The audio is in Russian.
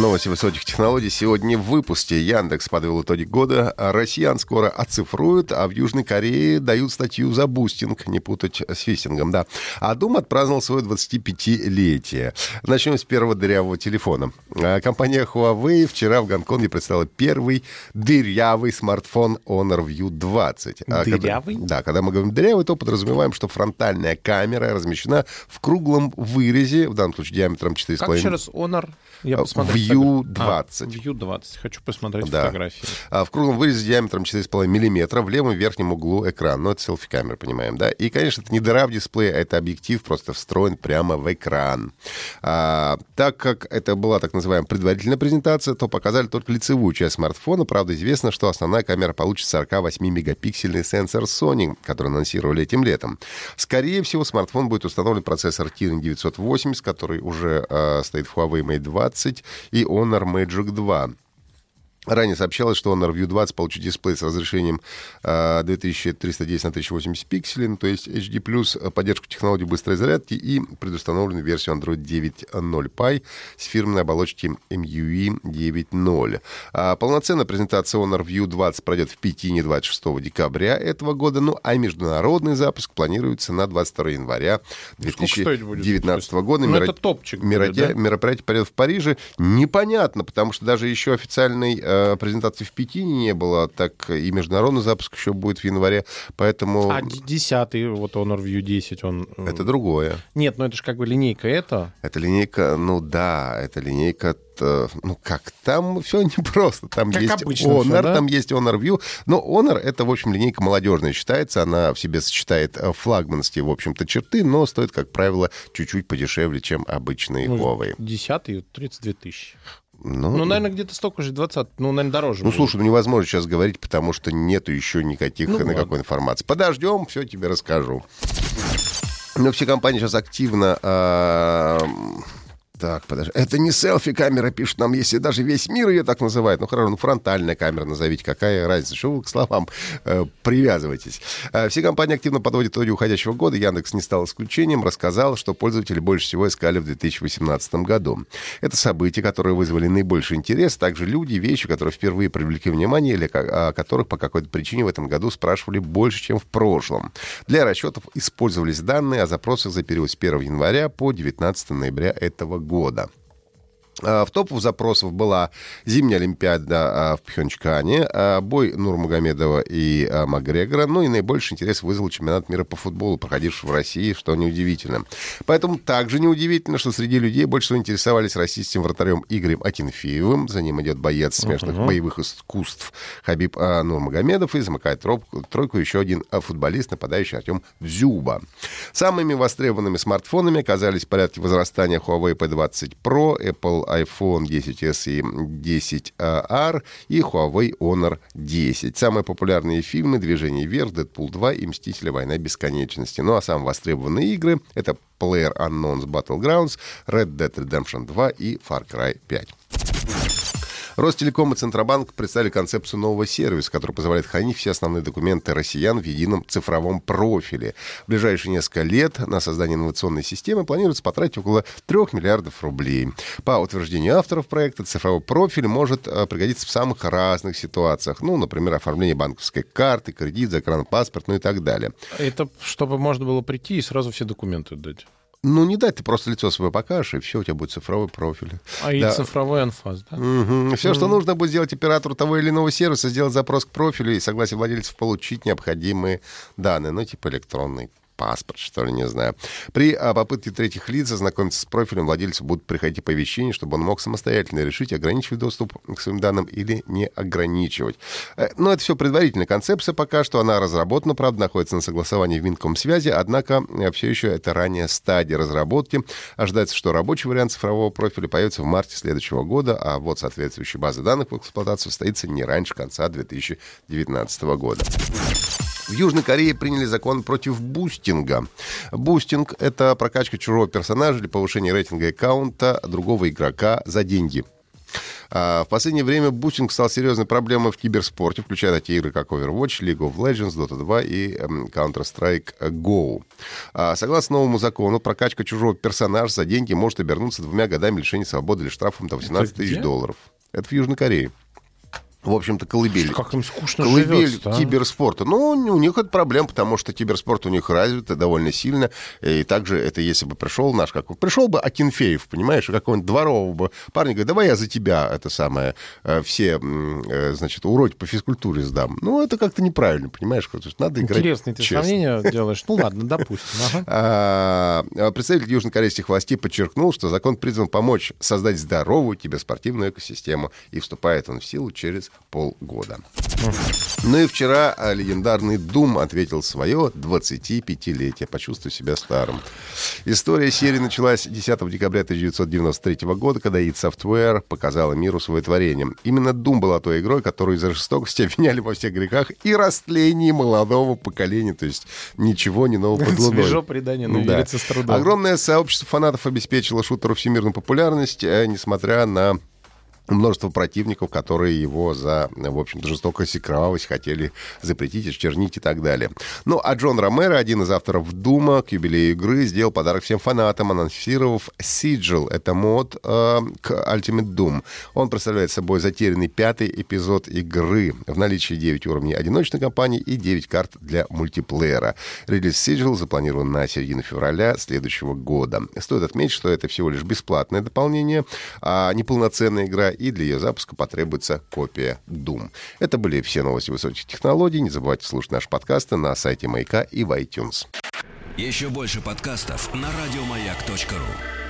Новости высоких технологий. Сегодня в выпуске Яндекс подвел итоги года. Россиян скоро оцифруют, а в Южной Корее дают статью за бустинг, не путать с фистингом, да. А Дум отпраздновал свое 25-летие. Начнем с первого дырявого телефона. А, компания Huawei вчера в Гонконге представила первый дырявый смартфон Honor View 20. А Дырявый? Когда, да, когда мы говорим дырявый, то подразумеваем, что фронтальная камера размещена в круглом вырезе, в данном случае диаметром 4,5 Как еще раз Honor? Я В посмотрю View фотографии. 20. А, View 20. Хочу посмотреть Да. фотографии. А, В круглом вырезе диаметром 4,5 мм в левом верхнем углу экран. Ну, это селфи-камера, понимаем, да? И, конечно, это не дыра в дисплее, а это объектив просто встроен прямо в экран. А, так как это была так называемая предварительная презентация, то показали только лицевую часть смартфона. Правда, известно, что основная камера получит 48-мегапиксельный сенсор Sony, который анонсировали этим летом. Скорее всего, смартфон будет установлен процессор Kirin 980, который уже э, стоит в Huawei Mate 20 и Honor Magic 2. Ранее сообщалось, что Honor View 20 получит дисплей с разрешением э, 2310 на 1080 пикселей, ну, то есть HD+, э, поддержку технологий быстрой зарядки и предустановленную версию Android 9.0 Pie с фирменной оболочки MUI 9.0. А полноценная презентация Honor View 20 пройдет в Пекине 26 декабря этого года, ну а международный запуск планируется на 22 января Сколько стоить будет? 2019 года. Ну, Миро- это топчик Миротя- будет, да? мероприятие пройдет в Париже. Непонятно, потому что даже еще официальной э, презентации в Пекине не было, так и международный запуск еще будет в январе, поэтому А д- десятый, вот Honor View 10, он... э, это другое. Нет, ну это же как бы линейка это. Это линейка, ну да, это линейка, э, ну как, там все непросто. Там Как есть обычно Honor, всё, да? там есть Honor View. Но Honor это, в общем, линейка молодежная считается. Она в себе сочетает флагманские, в общем-то, черты, но стоит, как правило, чуть-чуть подешевле, чем обычные Ну, Huawei. Десятый, 32 тысячи. Ну, Ну, наверное, где-то столько же, 20, ну, наверное, дороже. Ну, будет. слушай, ну невозможно сейчас говорить, потому что нету еще никаких Ну, никакой ладно. информации. Подождем, все тебе расскажу. Но все компании сейчас активно... а, так, подожди. Это не селфи-камера, пишут нам, если даже весь мир ее так называет. Ну, хорошо, ну, фронтальная камера назовите. Какая разница? Что вы к словам э, привязываетесь? Э, все компании активно подводят итоги уходящего года. Яндекс не стал исключением. Рассказал, что пользователи больше всего искали в 2018 году. Это события, которые вызвали наибольший интерес. Также люди, вещи, которые впервые привлекли внимание или о которых по какой-то причине в этом году спрашивали больше, чем в прошлом. Для расчетов использовались данные о запросах за период с 1 января по 19 ноября этого года. А, В топах запросов была зимняя Олимпиада а, в Пхенчхане, а, бой Нурмагомедова и а, Макгрегора, ну и наибольший интерес вызвал чемпионат мира по футболу, проходивший в России, что неудивительно. Поэтому также неудивительно, что среди людей больше всего интересовались российским вратарем Игорем Акинфеевым, за ним идет боец смешанных боевых искусств Хабиб а, Нурмагомедов и замыкает тройку, тройку еще один а, футболист, нападающий Артем Дзюба. Самыми востребованными смартфонами оказались порядки возрастания Huawei P20 Pro, Apple iPhone 10s и 10R и Huawei Honor 10. Самые популярные фильмы «Движение вверх», «Дэдпул 2» и «Мстители. Война бесконечности». Ну а самые востребованные игры — это Player Unknown's Battlegrounds, Red Dead Redemption 2 и Far Cry 5. Ростелеком и Центробанк представили концепцию нового сервиса, который позволяет хранить все основные документы россиян в едином цифровом профиле. В ближайшие несколько лет на создание инновационной системы планируется потратить около 3 миллиардов рублей. По утверждению авторов проекта, цифровой профиль может э, пригодиться в самых разных ситуациях. Ну, например, оформление банковской карты, кредит, загранпаспорт, ну и так далее. Это чтобы можно было прийти и сразу все документы дать. Ну, не дать, ты просто лицо свое покажешь, и все, у тебя будет цифровой профиль. А и Да. цифровой анфас, да? Все, что нужно будет сделать оператору того или иного сервиса, сделать запрос к профилю и согласие владельцев получить необходимые данные, ну, типа электронный паспорт, что ли, не знаю. При а, попытке третьих лиц ознакомиться с профилем владельцу будут приходить оповещения, чтобы он мог самостоятельно решить, ограничивать доступ к своим данным или не ограничивать. Э, Но это все предварительная концепция пока что. Она разработана, правда, находится на согласовании в Минкомсвязи, однако все еще это ранняя стадия разработки. Ожидается, что рабочий вариант цифрового профиля появится в марте следующего года, а вот соответствующая база данных в эксплуатацию состоится не раньше конца 2019 года. В Южной Корее приняли закон против бустинга. Бустинг — это прокачка чужого персонажа для повышения рейтинга аккаунта другого игрока за деньги. А, в последнее время бустинг стал серьезной проблемой в киберспорте, включая такие игры, как Overwatch, League of Legends, Dota 2 и эм, Counter-Strike Go. А, согласно новому закону, прокачка чужого персонажа за деньги может обернуться двумя годами лишения свободы или штрафом до 18 тысяч долларов. Это в Южной Корее в общем-то, колыбель. Как им скучно Колыбель а? киберспорта. Ну, у них это проблема, потому что киберспорт у них развит довольно сильно. И также это если бы пришел наш, как пришел бы Акинфеев, понимаешь, какого-нибудь дворового бы парня, говорит, давай я за тебя это самое, э, все, э, значит, уроки по физкультуре сдам. Ну, это как-то неправильно, понимаешь? То есть надо играть Интересные ты честно. сравнения делаешь. Ну, ладно, допустим. А, а представитель южнокорейских властей подчеркнул, что закон призван помочь создать здоровую киберспортивную экосистему, и вступает он в силу через полгода. Ну и вчера а, легендарный Doom ответил свое 25-летие. Почувствуй себя старым. История серии началась 10 декабря 1993 года, когда id Software показала миру свое творение. Именно Doom была той игрой, которую из-за жестокости обвиняли во всех грехах и растлении молодого поколения. То есть ничего не нового под луной. Свежо предание, но Да. верится с трудом. Огромное сообщество фанатов обеспечило шутеру всемирную популярность, э, несмотря на множество противников, которые его за, в общем-то, жестокость и кровавость хотели запретить, очернить и так далее. Ну, а Джон Ромеро, один из авторов Дума, к юбилею игры, сделал подарок всем фанатам, анонсировав Sigil. Это мод э, к Ultimate Doom. Он представляет собой затерянный пятый эпизод игры. В наличии 9 уровней одиночной кампании и 9 карт для мультиплеера. Релиз Sigil запланирован на середину февраля следующего года. Стоит отметить, что это всего лишь бесплатное дополнение, а не полноценная игра, и для ее запуска потребуется копия Doom. Это были все новости высоких технологий. Не забывайте слушать наши подкасты на сайте Маяка и в iTunes. Еще больше подкастов на радиомаяк.ру.